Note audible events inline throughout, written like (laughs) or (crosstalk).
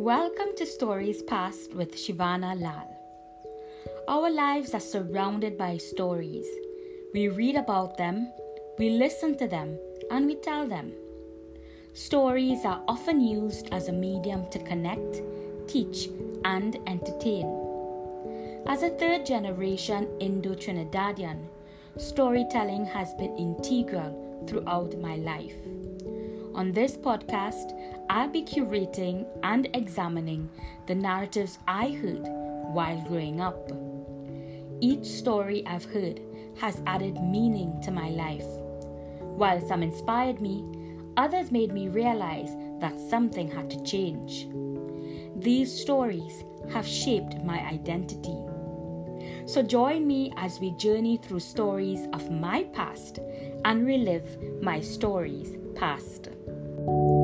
Welcome to Stories Past with Shivana Lal. Our lives are surrounded by stories. We read about them, we listen to them, and we tell them. Stories are often used as a medium to connect, teach, and entertain. As a third generation Indo Trinidadian, storytelling has been integral throughout my life. On this podcast, I'll be curating and examining the narratives I heard while growing up. Each story I've heard has added meaning to my life. While some inspired me, others made me realize that something had to change. These stories have shaped my identity. So join me as we journey through stories of my past and relive my stories past. I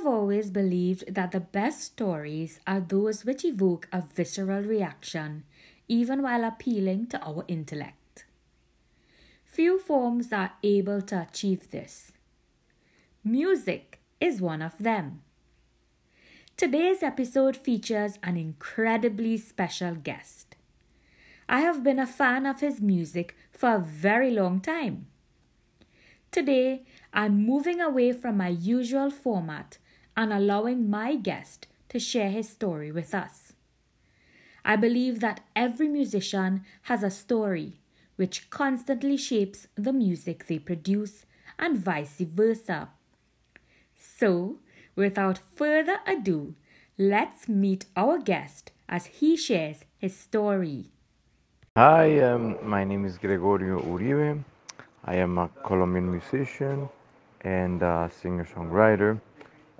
have always believed that the best stories are those which evoke a visceral reaction, even while appealing to our intellect. Few forms are able to achieve this. Music is one of them. Today's episode features an incredibly special guest. I have been a fan of his music for a very long time. Today, I'm moving away from my usual format and allowing my guest to share his story with us. I believe that every musician has a story which constantly shapes the music they produce and vice versa. So, without further ado, let's meet our guest as he shares his story. Hi, um, my name is Gregorio Uribe. I am a Colombian musician and a singer-songwriter.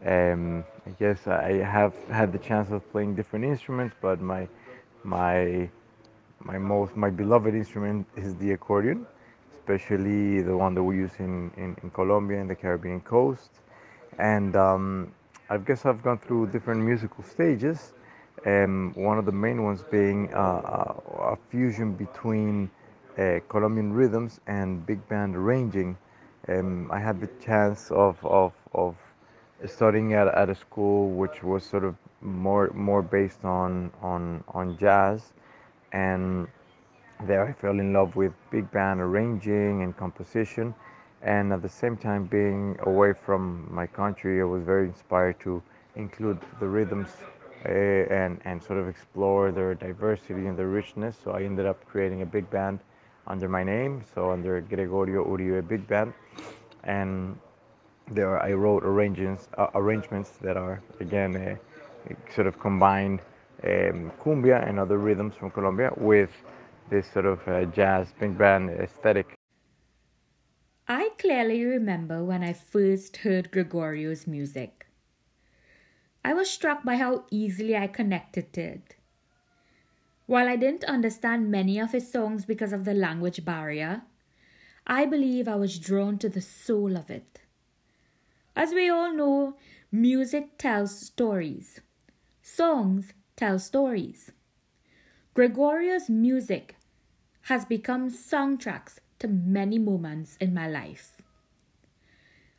Um, I guess I have had the chance of playing different instruments, but my my my most my beloved instrument is the accordion, especially the one that we use in, in, in Colombia and the Caribbean coast. And um, I guess I've gone through different musical stages. Um, one of the main ones being uh, a, a fusion between uh, Colombian rhythms and big band arranging. Um, I had the chance of, of, of studying at, at a school which was sort of more more based on, on, on jazz, and there I fell in love with big band arranging and composition. And at the same time, being away from my country, I was very inspired to include the rhythms uh, and, and sort of explore their diversity and their richness. So I ended up creating a big band under my name, so under Gregorio Uribe Big Band, and there I wrote arrangements uh, arrangements that are again sort of combined um, cumbia and other rhythms from Colombia with this sort of uh, jazz big band aesthetic. I clearly remember when I first heard Gregorio's music. I was struck by how easily I connected to it. While I didn't understand many of his songs because of the language barrier, I believe I was drawn to the soul of it. As we all know, music tells stories. Songs tell stories. Gregorio's music has become soundtracks to many moments in my life.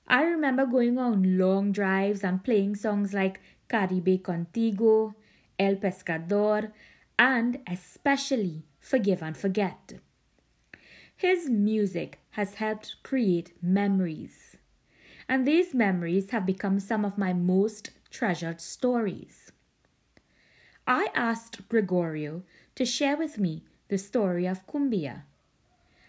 I remember going on long drives and playing songs like Caribe Contigo, El Pescador, and especially Forgive and Forget. His music has helped create memories, and these memories have become some of my most treasured stories. I asked Gregorio to share with me the story of Cumbia.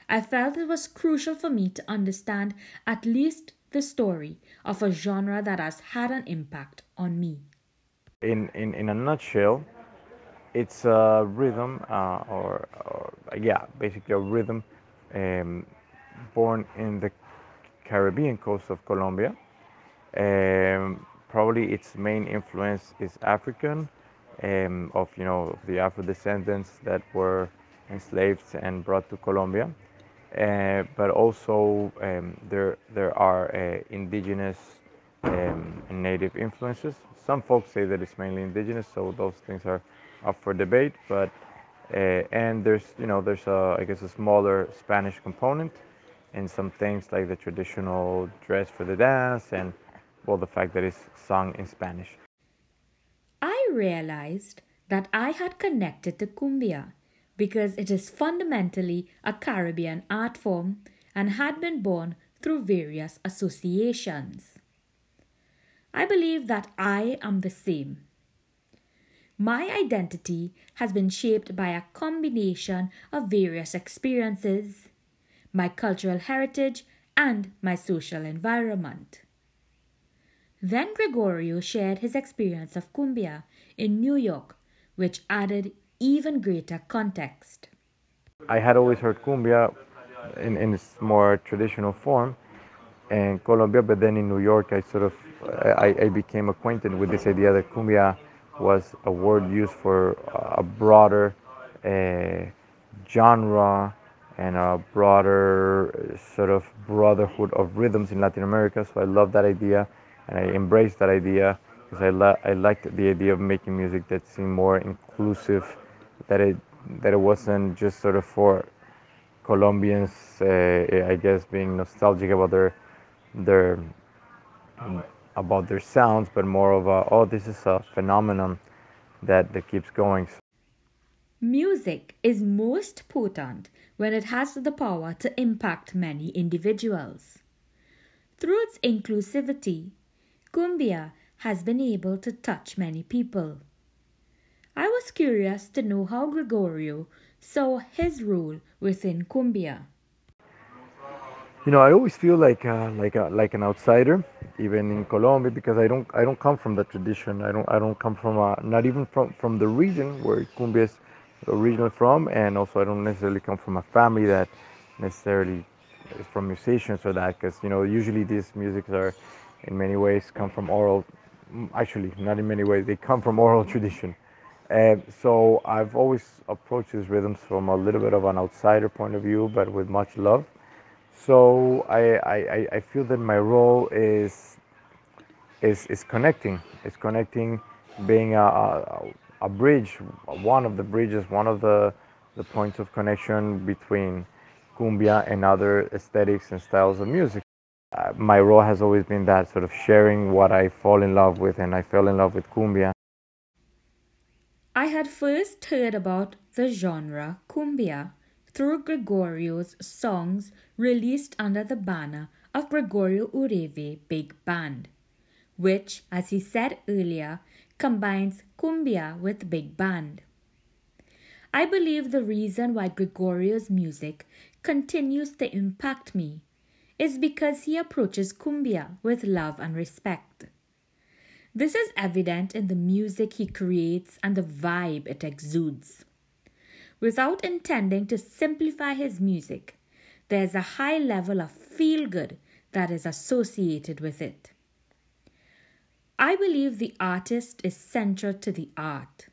I felt it was crucial for me to understand at least the story of a genre that has had an impact on me. In, in, in a nutshell, it's a rhythm, uh, or, or, yeah, basically a rhythm um, born in the Caribbean coast of Colombia. Um, probably its main influence is African, um, of you know the Afro descendants that were enslaved and brought to Colombia. Uh, but also um, there there are uh, indigenous um, and native influences. Some folks say that it's mainly indigenous, so those things are up for debate. But uh, and there's you know there's a I guess a smaller Spanish component and some things like the traditional dress for the dance and well the fact that it's sung in Spanish. I realized that I had connected to cumbia because it is fundamentally a Caribbean art form and had been born through various associations. I believe that I am the same. My identity has been shaped by a combination of various experiences, my cultural heritage, and my social environment. Then Gregorio shared his experience of cumbia in New York, which added even greater context. I had always heard cumbia in, in its more traditional form in Colombia, but then in New York, I sort of I, I became acquainted with this idea that cumbia was a word used for a broader uh, genre and a broader sort of brotherhood of rhythms in Latin America. So I love that idea and I embraced that idea because I, la- I liked the idea of making music that seemed more inclusive, that it that it wasn't just sort of for Colombians, uh, I guess, being nostalgic about their their about their sounds, but more of a oh, this is a phenomenon that that keeps going. Music is most potent when it has the power to impact many individuals. Through its inclusivity, cumbia has been able to touch many people. I was curious to know how Gregorio saw his role within cumbia. You know, I always feel like uh, like a, like an outsider, even in Colombia, because I don't I don't come from the tradition. I don't I don't come from a, not even from from the region where cumbia is originally from, and also I don't necessarily come from a family that necessarily is from musicians or that, because you know usually these musics are in many ways come from oral. Actually, not in many ways, they come from oral (laughs) tradition. Uh, so I've always approached these rhythms from a little bit of an outsider point of view, but with much love. So I, I, I feel that my role is is, is connecting. It's connecting, being a, a, a bridge, one of the bridges, one of the, the points of connection between cumbia and other aesthetics and styles of music. Uh, my role has always been that sort of sharing what I fall in love with, and I fell in love with cumbia. I had first heard about the genre cumbia through Gregorio's songs released under the banner of Gregorio Uribe Big Band, which, as he said earlier, combines cumbia with big band. I believe the reason why Gregorio's music continues to impact me is because he approaches cumbia with love and respect. This is evident in the music he creates and the vibe it exudes. Without intending to simplify his music, there's a high level of feel good that is associated with it. I believe the artist is central to the art.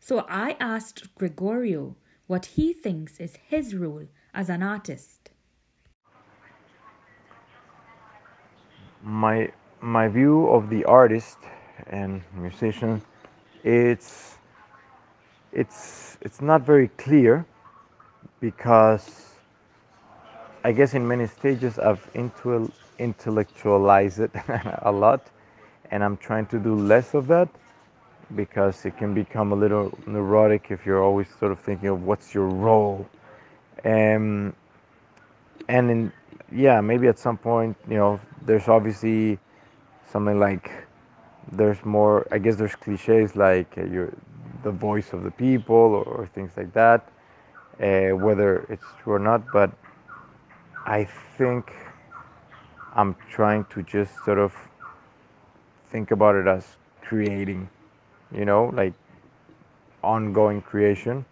So I asked Gregorio what he thinks is his role as an artist. My my view of the artist and musician it's it's it's not very clear because I guess in many stages I've intellectualized it (laughs) a lot and I'm trying to do less of that because it can become a little neurotic if you're always sort of thinking of what's your role. Um, and in yeah maybe at some point you know there's obviously something like there's more i guess there's cliches like uh, you're the voice of the people or, or things like that uh, whether it's true or not. But i think i'm trying to just sort of think about it as creating you know like ongoing creation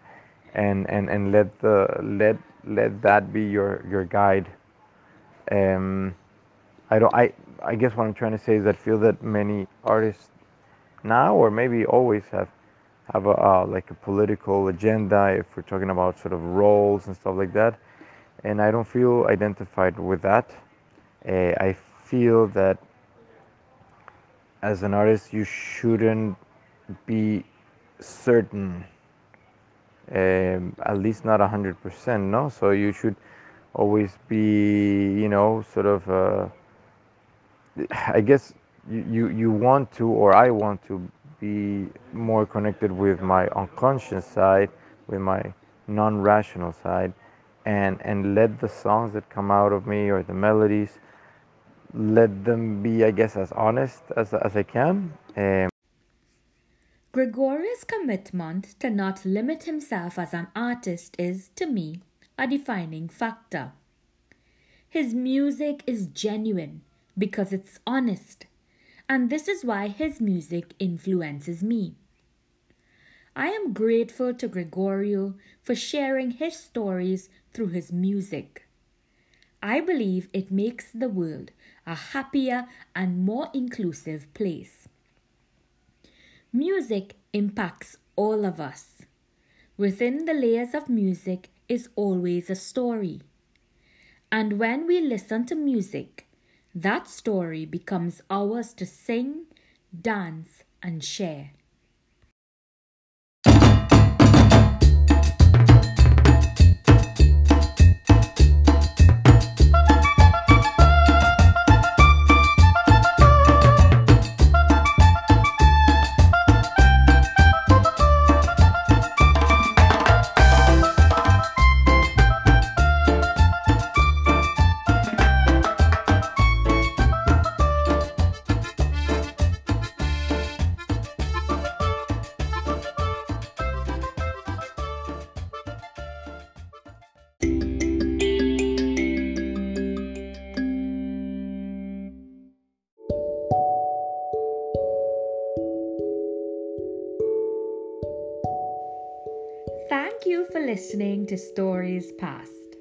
and and and let the let let that be your your guide. Um, I don't. I I guess what I'm trying to say is I feel that many artists now, or maybe always, have have a uh, like a political agenda. If we're talking about sort of roles and stuff like that, and I don't feel identified with that. Uh, I feel that as an artist, you shouldn't be certain, um, at least not 100%, no? So you should always be, you know, sort of, uh, I guess you, you, you want to, or I want to be more connected with my unconscious side, with my non rational side, and, and let the songs that come out of me or the melodies let them be, I guess, as honest as, as I can. Um, Gregorio's commitment to not limit himself as an artist is, to me, a defining factor. His music is genuine because it's honest, and this is why his music influences me. I am grateful to Gregorio for sharing his stories through his music. I believe it makes the world a happier and more inclusive place. Music impacts all of us. Within the layers of music is always a story. And when we listen to music, that story becomes ours to sing, dance, and share. Listening to Stories Past.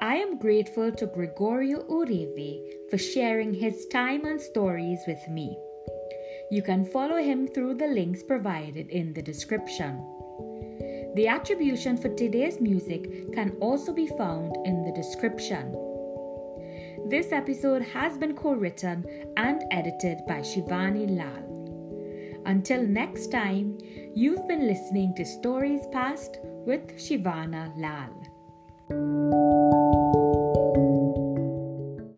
I am grateful to Gregorio Uribe for sharing his time and stories with me. You can follow him through the links provided in the description. The attribution for today's music can also be found in the description. This episode has been co written and edited by Shivani Lal. Until next time, you've been listening to Stories Past with Shivana Lal.